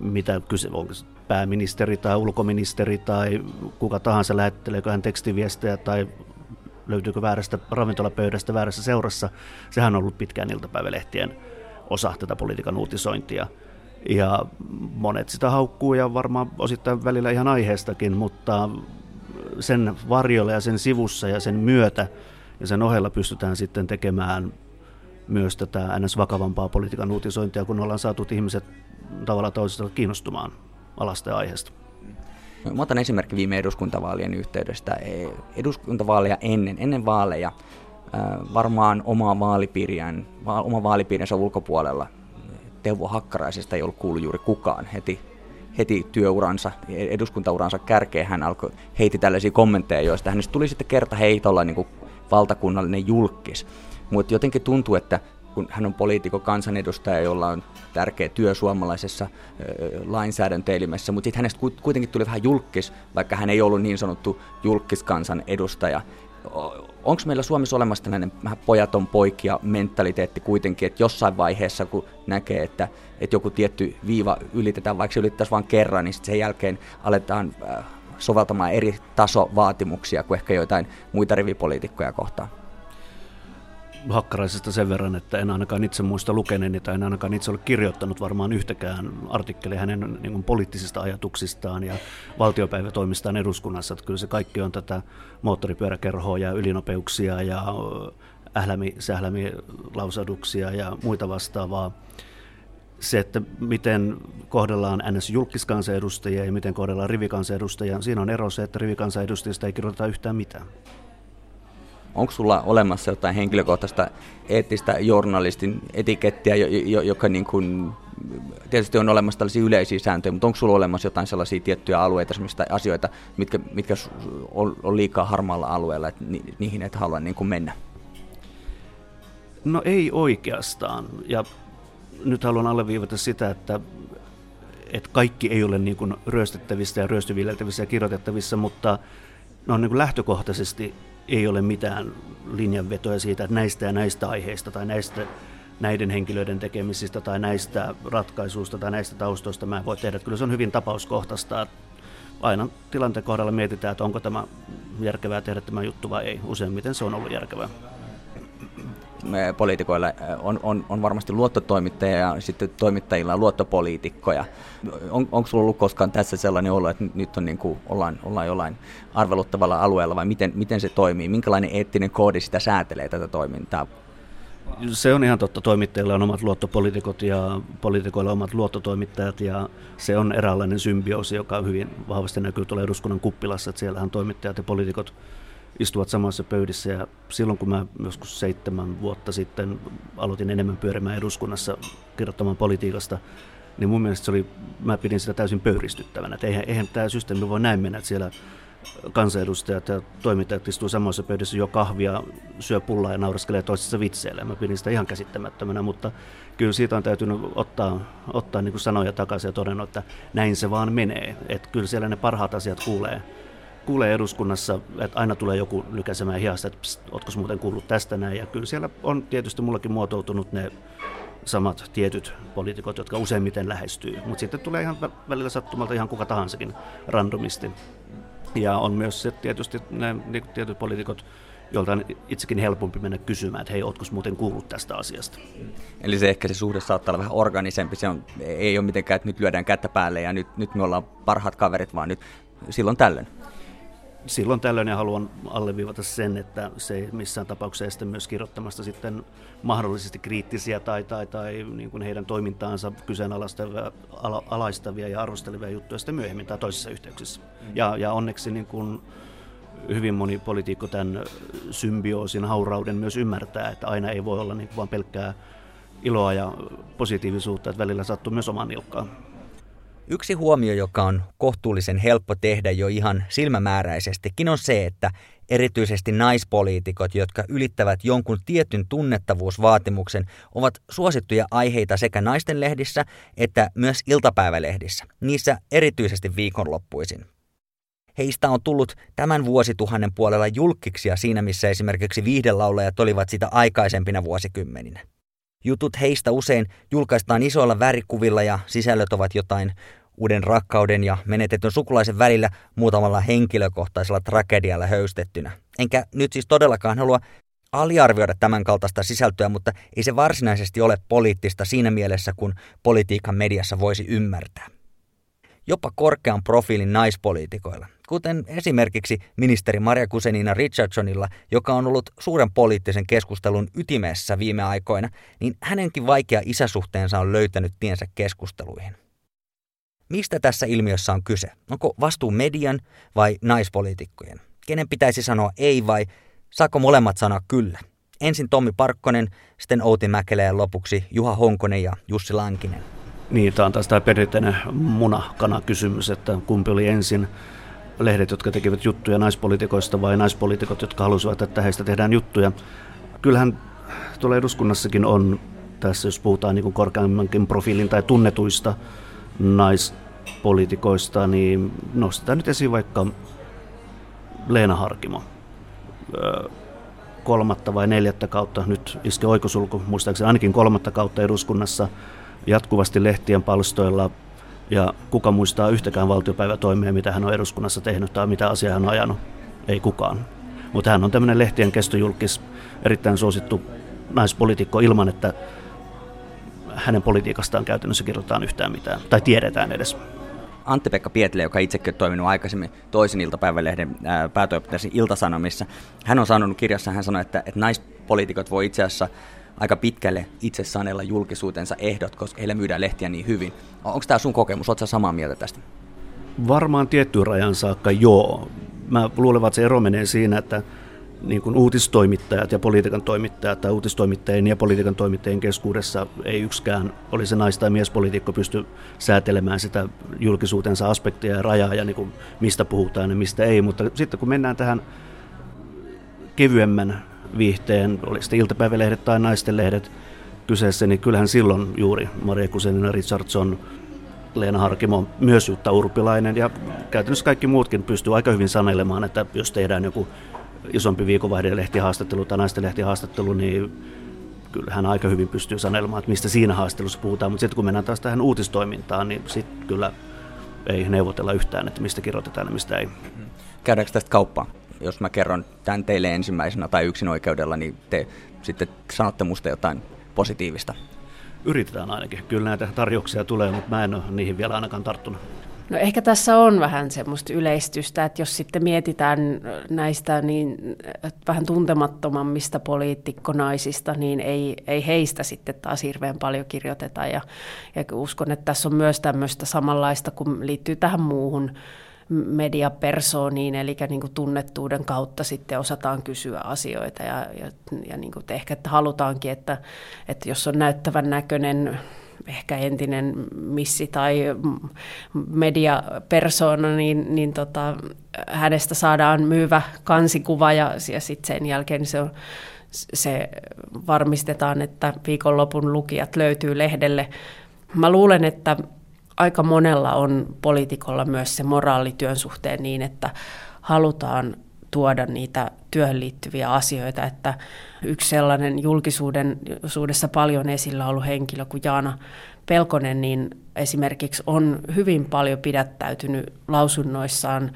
mitä kyse, onko pääministeri tai ulkoministeri tai kuka tahansa lähetteleekö hän tekstiviestejä tai löytyykö väärästä ravintolapöydästä väärässä seurassa. Sehän on ollut pitkään iltapäivälehtien osa tätä politiikan uutisointia. Ja monet sitä haukkuu ja varmaan osittain välillä ihan aiheestakin, mutta sen varjolla ja sen sivussa ja sen myötä ja sen ohella pystytään sitten tekemään myös tätä ns. vakavampaa politiikan uutisointia, kun ollaan saatu ihmiset tavalla toisella kiinnostumaan alasta ja aiheesta. Mä otan esimerkki viime eduskuntavaalien yhteydestä. E, eduskuntavaaleja ennen, ennen vaaleja varmaan omaa vaalipiiriään, oma vaalipiirinsä ulkopuolella Teuvo Hakkaraisesta ei ollut kuullut juuri kukaan heti, heti työuransa, eduskuntauransa kärkeen hän alkoi heiti tällaisia kommentteja, joista hänestä tuli sitten kerta heitolla niin kuin valtakunnallinen julkis. Mutta jotenkin tuntuu, että kun hän on poliitikko kansanedustaja, jolla on tärkeä työ suomalaisessa lainsäädäntöelimessä, mutta sitten hänestä kuitenkin tuli vähän julkis, vaikka hän ei ollut niin sanottu julkiskansan edustaja. Onko meillä Suomessa olemassa tällainen vähän pojaton poikia mentaliteetti kuitenkin, että jossain vaiheessa kun näkee, että, että joku tietty viiva ylitetään, vaikka se ylittäisi vain kerran, niin sen jälkeen aletaan soveltamaan eri tasovaatimuksia kuin ehkä joitain muita rivipoliitikkoja kohtaan? Hakkaraisesta sen verran, että en ainakaan itse muista lukeneeni tai en ainakaan itse ole kirjoittanut varmaan yhtäkään artikkelia hänen niin kuin, poliittisista ajatuksistaan ja valtiopäivätoimistaan eduskunnassa. Että kyllä se kaikki on tätä moottoripyöräkerhoa ja ylinopeuksia ja ählämi, sählämi lausaduksia ja muita vastaavaa. Se, että miten kohdellaan NS julkiskansanedustajia ja miten kohdellaan rivikansanedustajia, siinä on ero se, että rivikansanedustajista ei kirjoiteta yhtään mitään. Onko sulla olemassa jotain henkilökohtaista eettistä journalistin etikettiä, joka niin kuin, tietysti on olemassa tällaisia yleisiä sääntöjä, mutta onko sulla olemassa jotain sellaisia tiettyjä alueita, asioita, mitkä, mitkä on, on liikaa harmaalla alueella, että ni, niihin et halua niin kuin mennä? No ei oikeastaan. Ja nyt haluan alleviivata sitä, että, että kaikki ei ole niin kuin ryöstettävissä ja ryöstyviljeltävissä ja kirjoitettavissa, mutta ne on niin kuin lähtökohtaisesti ei ole mitään linjanvetoja siitä, että näistä ja näistä aiheista tai näistä näiden henkilöiden tekemisistä tai näistä ratkaisuista tai näistä taustoista mä en voi tehdä. Kyllä se on hyvin tapauskohtaista. Aina tilanteen kohdalla mietitään, että onko tämä järkevää tehdä tämä juttu vai ei. Useimmiten se on ollut järkevää poliitikoilla on, on, on varmasti luottotoimittajia ja sitten toimittajilla on luottopoliitikkoja. On, onko sulla ollut koskaan tässä sellainen olo, että nyt on niin kuin, ollaan, ollaan jollain arveluttavalla alueella vai miten, miten se toimii? Minkälainen eettinen koodi sitä säätelee tätä toimintaa? Se on ihan totta. Toimittajilla on omat luottopoliitikot ja poliitikoilla omat luottotoimittajat ja se on eräänlainen symbioosi, joka hyvin vahvasti näkyy tuolla eduskunnan kuppilassa, että siellähän toimittajat ja poliitikot istuvat samassa pöydissä ja silloin kun mä joskus seitsemän vuotta sitten aloitin enemmän pyörimään eduskunnassa kirjoittamaan politiikasta, niin mun mielestä se oli, mä pidin sitä täysin pöyristyttävänä. Että eihän, eihän tämä systeemi voi näin mennä, että siellä kansanedustajat ja toimittajat istuu samassa pöydissä, jo kahvia, syö pullaa ja nauraskelee toisessa vitseillä. Mä pidin sitä ihan käsittämättömänä, mutta kyllä siitä on täytynyt ottaa, ottaa niin kuin sanoja takaisin ja todennut, että näin se vaan menee. Että kyllä siellä ne parhaat asiat kuulee kuulee eduskunnassa, että aina tulee joku lykäsemään hiasta, että oletko muuten kuullut tästä näin. Ja kyllä siellä on tietysti mullakin muotoutunut ne samat tietyt poliitikot, jotka useimmiten lähestyy. Mutta sitten tulee ihan välillä sattumalta ihan kuka tahansakin randomisti. Ja on myös se tietysti ne niin tietyt poliitikot, jolta on itsekin helpompi mennä kysymään, että hei, ootko muuten kuullut tästä asiasta. Eli se ehkä se suhde saattaa olla vähän organisempi. Se on, ei ole mitenkään, että nyt lyödään kättä päälle ja nyt, nyt me ollaan parhaat kaverit, vaan nyt silloin tällöin. Silloin tällöin ja haluan alleviivata sen, että se ei missään tapauksessa estä myös kirjoittamasta sitten mahdollisesti kriittisiä tai, tai, tai niin kuin heidän toimintaansa kyseenalaistavia alaistavia ja arvostelevia juttuja sitten myöhemmin tai toisissa yhteyksissä. Mm. Ja, ja onneksi niin kuin hyvin moni poliitikko tämän symbioosin haurauden myös ymmärtää, että aina ei voi olla niin vain pelkkää iloa ja positiivisuutta, että välillä sattuu myös oman nilkkaan. Yksi huomio, joka on kohtuullisen helppo tehdä jo ihan silmämääräisestikin, on se, että erityisesti naispoliitikot, jotka ylittävät jonkun tietyn tunnettavuusvaatimuksen, ovat suosittuja aiheita sekä naisten lehdissä että myös iltapäivälehdissä, niissä erityisesti viikonloppuisin. Heistä on tullut tämän vuosituhannen puolella julkiksia siinä, missä esimerkiksi viihdelaulajat olivat sitä aikaisempina vuosikymmeninä. Jutut heistä usein julkaistaan isoilla värikuvilla ja sisällöt ovat jotain uuden rakkauden ja menetetyn sukulaisen välillä muutamalla henkilökohtaisella tragedialla höystettynä. Enkä nyt siis todellakaan halua aliarvioida tämän kaltaista sisältöä, mutta ei se varsinaisesti ole poliittista siinä mielessä, kun politiikan mediassa voisi ymmärtää. Jopa korkean profiilin naispoliitikoilla, kuten esimerkiksi ministeri Maria Kusenina Richardsonilla, joka on ollut suuren poliittisen keskustelun ytimessä viime aikoina, niin hänenkin vaikea isäsuhteensa on löytänyt tiensä keskusteluihin. Mistä tässä ilmiössä on kyse? Onko vastuu median vai naispoliitikkojen? Kenen pitäisi sanoa ei vai saako molemmat sanoa kyllä? Ensin Tommi Parkkonen, sitten Outi Mäkelä ja lopuksi Juha Honkonen ja Jussi Lankinen. Niin, tämä on taas tämä perinteinen munakana kysymys, että kumpi oli ensin lehdet, jotka tekivät juttuja naispolitikoista vai naispoliitikot, jotka halusivat, että heistä tehdään juttuja. Kyllähän tuolla eduskunnassakin on tässä, jos puhutaan niin korkeammankin profiilin tai tunnetuista naispoliitikoista, niin nostetaan nyt esiin vaikka Leena Harkimo. Kolmatta vai neljättä kautta, nyt iske oikosulku, muistaakseni ainakin kolmatta kautta eduskunnassa, jatkuvasti lehtien palstoilla, ja kuka muistaa yhtäkään valtiopäivätoimia, mitä hän on eduskunnassa tehnyt tai mitä asiaa hän on ajanut? Ei kukaan. Mutta hän on tämmöinen lehtien kestojulkis, erittäin suosittu naispolitiikko ilman, että hänen politiikastaan käytännössä kirjoitetaan yhtään mitään, tai tiedetään edes. Antti-Pekka Pietilä, joka itsekin on toiminut aikaisemmin toisen iltapäivälehden päätoimittajan Iltasanomissa, hän on sanonut kirjassa, hän sanoi, että, että naispoliitikot voi itse asiassa aika pitkälle itse sanella julkisuutensa ehdot, koska heillä myydään lehtiä niin hyvin. Onko tämä sun kokemus? Oletko samaa mieltä tästä? Varmaan tiettyyn rajan saakka joo. Mä luulen, että se ero menee siinä, että niin kuin uutistoimittajat ja politiikan toimittajat tai uutistoimittajien ja politiikan toimittajien keskuudessa ei yksikään, oli se nais- tai miespolitiikko, pysty säätelemään sitä julkisuutensa aspektia ja rajaa ja niin kuin mistä puhutaan ja mistä ei. Mutta sitten kun mennään tähän kevyemmän viihteen, oli sitten iltapäivälehdet tai naistenlehdet kyseessä, niin kyllähän silloin juuri Maria Kusenina Richardson, Leena Harkimo, myös Jutta Urpilainen ja käytännössä kaikki muutkin pystyy aika hyvin sanelemaan, että jos tehdään joku isompi viikonvaihde lehtihaastattelu tai naisten lehtihaastattelu, niin kyllä hän aika hyvin pystyy sanelemaan, että mistä siinä haastattelussa puhutaan, mutta sitten kun mennään taas tähän uutistoimintaan, niin sitten kyllä ei neuvotella yhtään, että mistä kirjoitetaan ja mistä ei. Käydäänkö tästä kauppaa? Jos mä kerron tämän teille ensimmäisenä tai yksin oikeudella, niin te sitten sanotte musta jotain positiivista. Yritetään ainakin. Kyllä näitä tarjouksia tulee, mutta mä en ole niihin vielä ainakaan tarttunut. No ehkä tässä on vähän semmoista yleistystä, että jos sitten mietitään näistä niin vähän tuntemattomammista poliitikkonaisista, niin ei, ei heistä sitten taas hirveän paljon kirjoiteta. Ja, ja uskon, että tässä on myös tämmöistä samanlaista, kun liittyy tähän muuhun mediapersooniin, eli niin kuin tunnettuuden kautta sitten osataan kysyä asioita ja, ja, ja niin kuin ehkä että halutaankin, että, että jos on näyttävän näköinen ehkä entinen missi tai mediapersona, niin, niin tota, hänestä saadaan myyvä kansikuva ja, ja sitten sen jälkeen se, on, se varmistetaan, että viikonlopun lukijat löytyy lehdelle. Mä luulen, että aika monella on poliitikolla myös se moraalityön suhteen niin, että halutaan tuoda niitä työhön liittyviä asioita, että yksi sellainen suudessa paljon esillä ollut henkilö kuin Jaana Pelkonen, niin esimerkiksi on hyvin paljon pidättäytynyt lausunnoissaan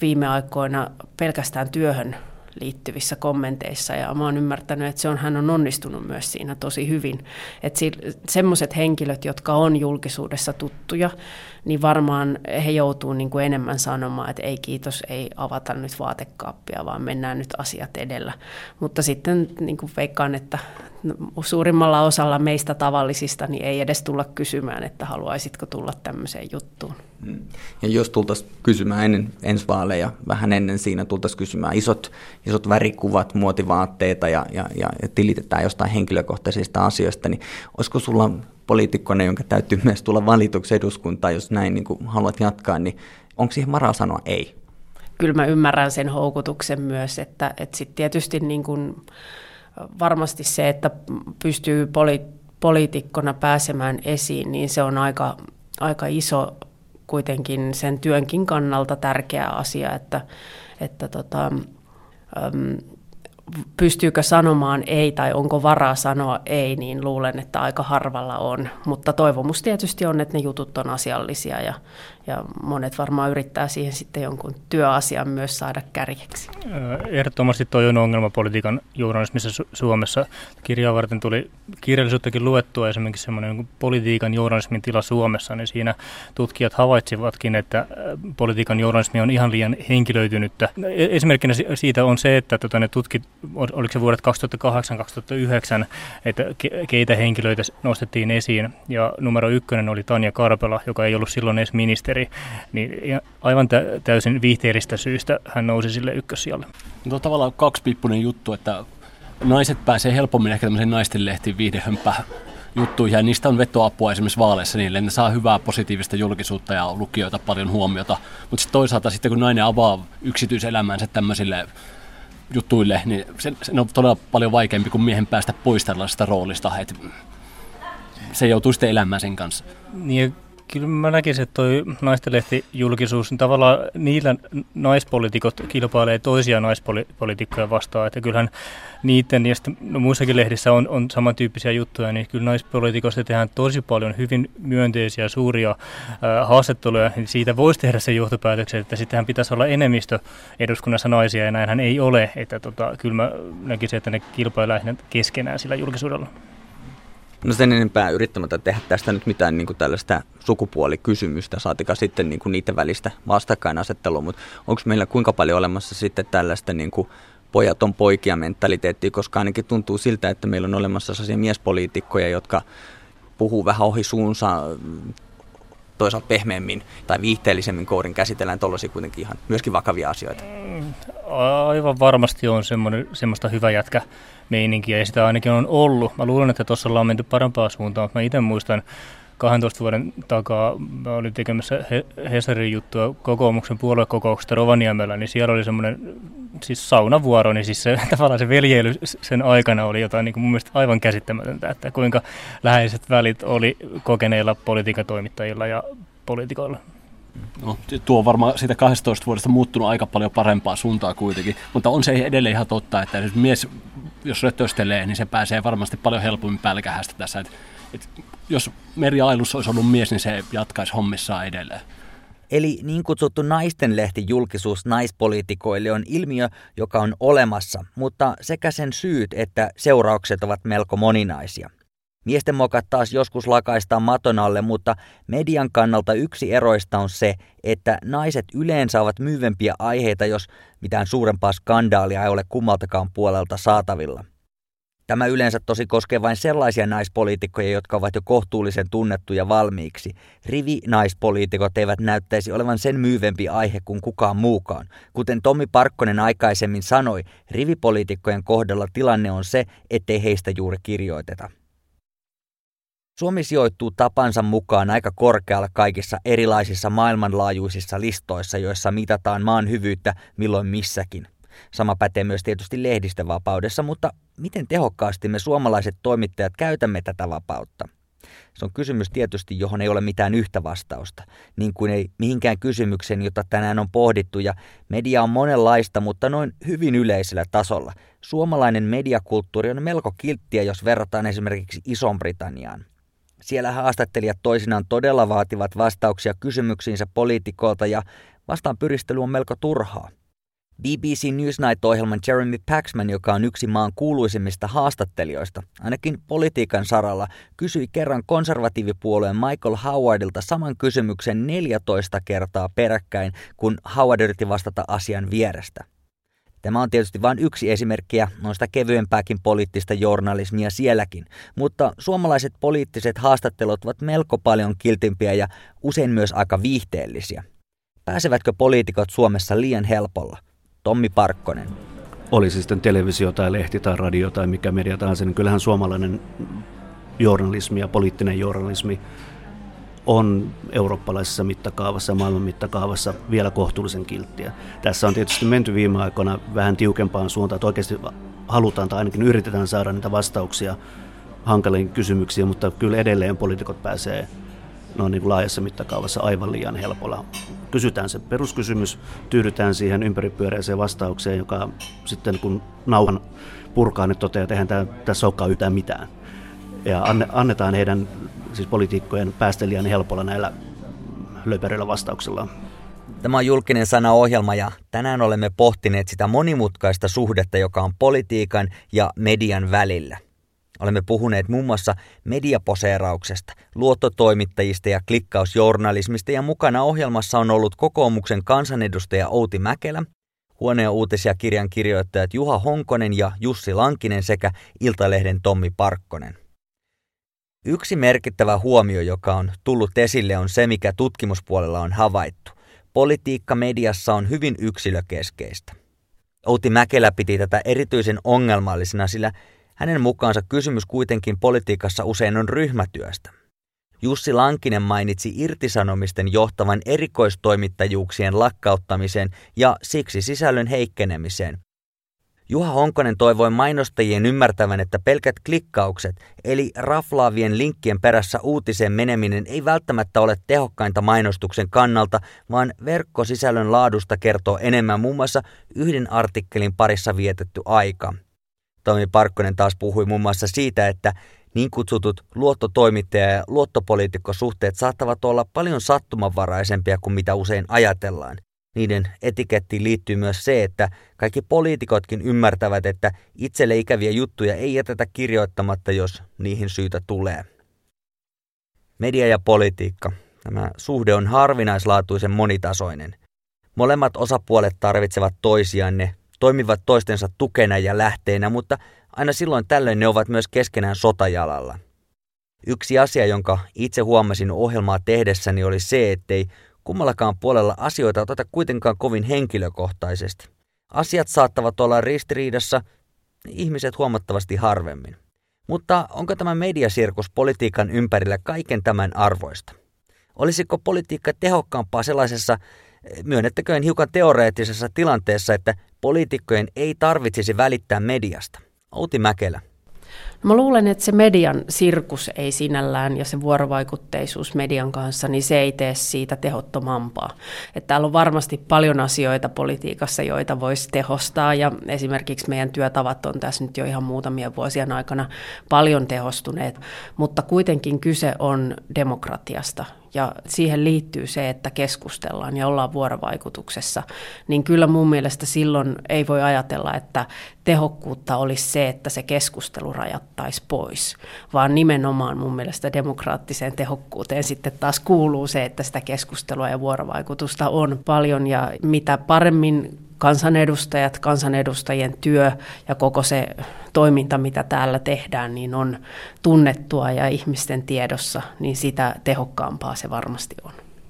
viime aikoina pelkästään työhön liittyvissä kommenteissa ja mä oon ymmärtänyt, että se on, hän on onnistunut myös siinä tosi hyvin. Että semmoiset henkilöt, jotka on julkisuudessa tuttuja, niin varmaan he joutuu niin kuin enemmän sanomaan, että ei kiitos, ei avata nyt vaatekaappia, vaan mennään nyt asiat edellä. Mutta sitten niin kuin veikkaan, että suurimmalla osalla meistä tavallisista niin ei edes tulla kysymään, että haluaisitko tulla tämmöiseen juttuun. Mm. Ja jos tultaisiin kysymään ennen ensi vaaleja, vähän ennen siinä tultaisiin kysymään isot, isot värikuvat, muotivaatteita ja, ja, ja tilitetään jostain henkilökohtaisista asioista, niin olisiko sulla poliitikkona, jonka täytyy myös tulla valituksi eduskuntaan, jos näin niin kuin haluat jatkaa, niin onko siihen varaa sanoa ei? Kyllä mä ymmärrän sen houkutuksen myös, että, että sitten tietysti niin kuin varmasti se, että pystyy poli- poliitikkona pääsemään esiin, niin se on aika, aika iso kuitenkin sen työnkin kannalta tärkeä asia, että, että tota, pystyykö sanomaan ei tai onko varaa sanoa ei, niin luulen, että aika harvalla on. Mutta toivomus tietysti on, että ne jutut on asiallisia ja, ja monet varmaan yrittää siihen sitten jonkun työasian myös saada kärjeksi. Ehdottomasti toi on ongelma politiikan journalismissa Su- Suomessa. Kirjaa varten tuli kirjallisuuttakin luettua esimerkiksi semmoinen politiikan journalismin tila Suomessa, niin siinä tutkijat havaitsivatkin, että politiikan journalismi on ihan liian henkilöitynyttä. E-, esimerkkinä siitä on se, että tota, ne tutkit, oliko se vuodet 2008-2009, että keitä henkilöitä nostettiin esiin, ja numero ykkönen oli Tanja Karpela, joka ei ollut silloin edes ministeri, niin aivan täysin viihteeristä syystä hän nousi sille ykkössijalle. No on tavallaan kaksipiippunen juttu, että naiset pääsee helpommin ehkä tämmöisen naisten lehtiin viihdehömpää juttuihin ja niistä on vetoapua esimerkiksi vaaleissa niille. Ne saa hyvää positiivista julkisuutta ja lukijoita paljon huomiota. Mutta sitten toisaalta sitten kun nainen avaa yksityiselämänsä tämmöisille jutuille, niin se, se on todella paljon vaikeampi kuin miehen päästä pois tällaisesta roolista. Et se joutuu sitten elämään sen kanssa. Niin Kyllä mä näkisin, että toi naistelehti-julkisuus, niin tavallaan niillä naispolitiikot kilpailee toisia naispolitiikkoja vastaan. Että kyllähän niiden ja sitten, no muissakin lehdissä on, on samantyyppisiä juttuja, niin kyllä naispolitiikosta tehdään tosi paljon hyvin myönteisiä, suuria äh, haastatteluja. Niin siitä voisi tehdä se johtopäätöksen, että sittenhän pitäisi olla enemmistö eduskunnassa naisia, ja näinhän ei ole. Että tota, kyllä mä näkisin, että ne kilpailee keskenään sillä julkisuudella. No sen enempää yrittämättä tehdä tästä nyt mitään niin kuin tällaista sukupuolikysymystä, saatika sitten niin kuin niiden välistä vastakkainasettelua, mutta onko meillä kuinka paljon olemassa sitten tällaista niin kuin pojat on poikia mentaliteettiä, koska ainakin tuntuu siltä, että meillä on olemassa sellaisia miespoliitikkoja, jotka puhuu vähän ohi suunsa, toisaalta pehmeämmin tai viihteellisemmin kourin käsitellään tuollaisia kuitenkin ihan myöskin vakavia asioita. Mm, aivan varmasti on semmoista hyvä jätkä meininkiä ja sitä ainakin on ollut. Mä luulen, että tuossa ollaan menty parempaan suuntaan, mutta mä itse muistan 12 vuoden takaa, mä olin tekemässä Hesarin juttua kokoomuksen puoluekokouksesta Rovaniemellä, niin siellä oli semmoinen siis saunavuoro, niin siis se, tavallaan se veljeily sen aikana oli jotain niin kuin mun mielestä aivan käsittämätöntä, että kuinka läheiset välit oli kokeneilla politiikan toimittajilla ja poliitikoilla. No, tuo on varmaan siitä 12 vuodesta muuttunut aika paljon parempaa suuntaa kuitenkin, mutta on se edelleen ihan totta, että jos mies, jos rötöstelee, niin se pääsee varmasti paljon helpommin pälkähästä tässä. Et, et, jos Meri Ailus olisi ollut mies, niin se jatkaisi hommissaan edelleen. Eli niin kutsuttu naisten lehti julkisuus naispoliitikoille on ilmiö, joka on olemassa, mutta sekä sen syyt että seuraukset ovat melko moninaisia. Miesten mokat taas joskus lakaistaan maton alle, mutta median kannalta yksi eroista on se, että naiset yleensä ovat myyvempiä aiheita, jos mitään suurempaa skandaalia ei ole kummaltakaan puolelta saatavilla. Tämä yleensä tosi koskee vain sellaisia naispoliitikkoja, jotka ovat jo kohtuullisen tunnettuja valmiiksi. Rivi-naispoliitikot eivät näyttäisi olevan sen myyvempi aihe kuin kukaan muukaan. Kuten Tommi Parkkonen aikaisemmin sanoi, rivipoliitikkojen kohdalla tilanne on se, ettei heistä juuri kirjoiteta. Suomi sijoittuu tapansa mukaan aika korkealla kaikissa erilaisissa maailmanlaajuisissa listoissa, joissa mitataan maan hyvyyttä milloin missäkin. Sama pätee myös tietysti lehdistövapaudessa, mutta miten tehokkaasti me suomalaiset toimittajat käytämme tätä vapautta? Se on kysymys tietysti, johon ei ole mitään yhtä vastausta, niin kuin ei mihinkään kysymykseen, jota tänään on pohdittu, ja media on monenlaista, mutta noin hyvin yleisellä tasolla. Suomalainen mediakulttuuri on melko kilttiä, jos verrataan esimerkiksi Ison-Britanniaan. Siellä haastattelijat toisinaan todella vaativat vastauksia kysymyksiinsä poliitikoilta ja vastaan pyristely on melko turhaa. BBC Newsnight-ohjelman Jeremy Paxman, joka on yksi maan kuuluisimmista haastattelijoista, ainakin politiikan saralla, kysyi kerran konservatiivipuolueen Michael Howardilta saman kysymyksen 14 kertaa peräkkäin, kun Howard yritti vastata asian vierestä. Tämä on tietysti vain yksi esimerkkiä noista kevyempääkin poliittista journalismia sielläkin, mutta suomalaiset poliittiset haastattelut ovat melko paljon kiltimpiä ja usein myös aika viihteellisiä. Pääsevätkö poliitikot Suomessa liian helpolla? Tommi Parkkonen. Oli se sitten televisio tai lehti tai radio tai mikä media tahansa, niin kyllähän suomalainen journalismi ja poliittinen journalismi on eurooppalaisessa mittakaavassa ja maailman mittakaavassa vielä kohtuullisen kilttiä. Tässä on tietysti menty viime aikoina vähän tiukempaan suuntaan, että oikeasti halutaan tai ainakin yritetään saada niitä vastauksia hankaliin kysymyksiin, mutta kyllä edelleen poliitikot pääsee no niin laajassa mittakaavassa aivan liian helpolla. Kysytään se peruskysymys, tyydytään siihen ympäripyöreiseen vastaukseen, joka sitten kun nauhan purkaa, niin toteaa, että eihän tässä olekaan yhtään mitään. Ja annetaan heidän, siis poliitikkojen päästä liian helpolla näillä löperillä vastauksilla. Tämä on julkinen sana ohjelma ja tänään olemme pohtineet sitä monimutkaista suhdetta, joka on politiikan ja median välillä. Olemme puhuneet muun muassa mediaposeerauksesta, luottotoimittajista ja klikkausjournalismista ja mukana ohjelmassa on ollut kokoomuksen kansanedustaja Outi Mäkelä, huoneen uutisia kirjan kirjoittajat Juha Honkonen ja Jussi Lankinen sekä Iltalehden Tommi Parkkonen. Yksi merkittävä huomio, joka on tullut esille, on se, mikä tutkimuspuolella on havaittu. Politiikka mediassa on hyvin yksilökeskeistä. Outi Mäkelä piti tätä erityisen ongelmallisena, sillä hänen mukaansa kysymys kuitenkin politiikassa usein on ryhmätyöstä. Jussi Lankinen mainitsi irtisanomisten johtavan erikoistoimittajuuksien lakkauttamiseen ja siksi sisällön heikkenemiseen. Juha Honkonen toivoi mainostajien ymmärtävän, että pelkät klikkaukset, eli raflaavien linkkien perässä uutiseen meneminen ei välttämättä ole tehokkainta mainostuksen kannalta, vaan verkkosisällön laadusta kertoo enemmän muun muassa yhden artikkelin parissa vietetty aika. Tomi Parkkonen taas puhui muun muassa siitä, että niin kutsutut luottotoimittaja- ja luottopoliitikkosuhteet saattavat olla paljon sattumanvaraisempia kuin mitä usein ajatellaan. Niiden etikettiin liittyy myös se, että kaikki poliitikotkin ymmärtävät, että itselle ikäviä juttuja ei jätetä kirjoittamatta, jos niihin syytä tulee. Media ja politiikka. Tämä suhde on harvinaislaatuisen monitasoinen. Molemmat osapuolet tarvitsevat toisiaan, ne toimivat toistensa tukena ja lähteenä, mutta aina silloin tällöin ne ovat myös keskenään sotajalalla. Yksi asia, jonka itse huomasin ohjelmaa tehdessäni, oli se, ettei kummallakaan puolella asioita oteta kuitenkaan kovin henkilökohtaisesti. Asiat saattavat olla ristiriidassa, ihmiset huomattavasti harvemmin. Mutta onko tämä mediasirkus politiikan ympärillä kaiken tämän arvoista? Olisiko politiikka tehokkaampaa sellaisessa, myönnettäköön hiukan teoreettisessa tilanteessa, että poliitikkojen ei tarvitsisi välittää mediasta? Outi Mäkelä. Mä luulen, että se median sirkus ei sinällään ja se vuorovaikutteisuus median kanssa, niin se ei tee siitä tehottomampaa. Että täällä on varmasti paljon asioita politiikassa, joita voisi tehostaa ja esimerkiksi meidän työtavat on tässä nyt jo ihan muutamia vuosien aikana paljon tehostuneet, mutta kuitenkin kyse on demokratiasta ja siihen liittyy se, että keskustellaan ja ollaan vuorovaikutuksessa, niin kyllä mun mielestä silloin ei voi ajatella, että tehokkuutta olisi se, että se keskustelu rajattaisi pois, vaan nimenomaan mun mielestä demokraattiseen tehokkuuteen sitten taas kuuluu se, että sitä keskustelua ja vuorovaikutusta on paljon. Ja mitä paremmin kansanedustajat, kansanedustajien työ ja koko se toiminta, mitä täällä tehdään, niin on tunnettua ja ihmisten tiedossa, niin sitä tehokkaampaa se varmasti on.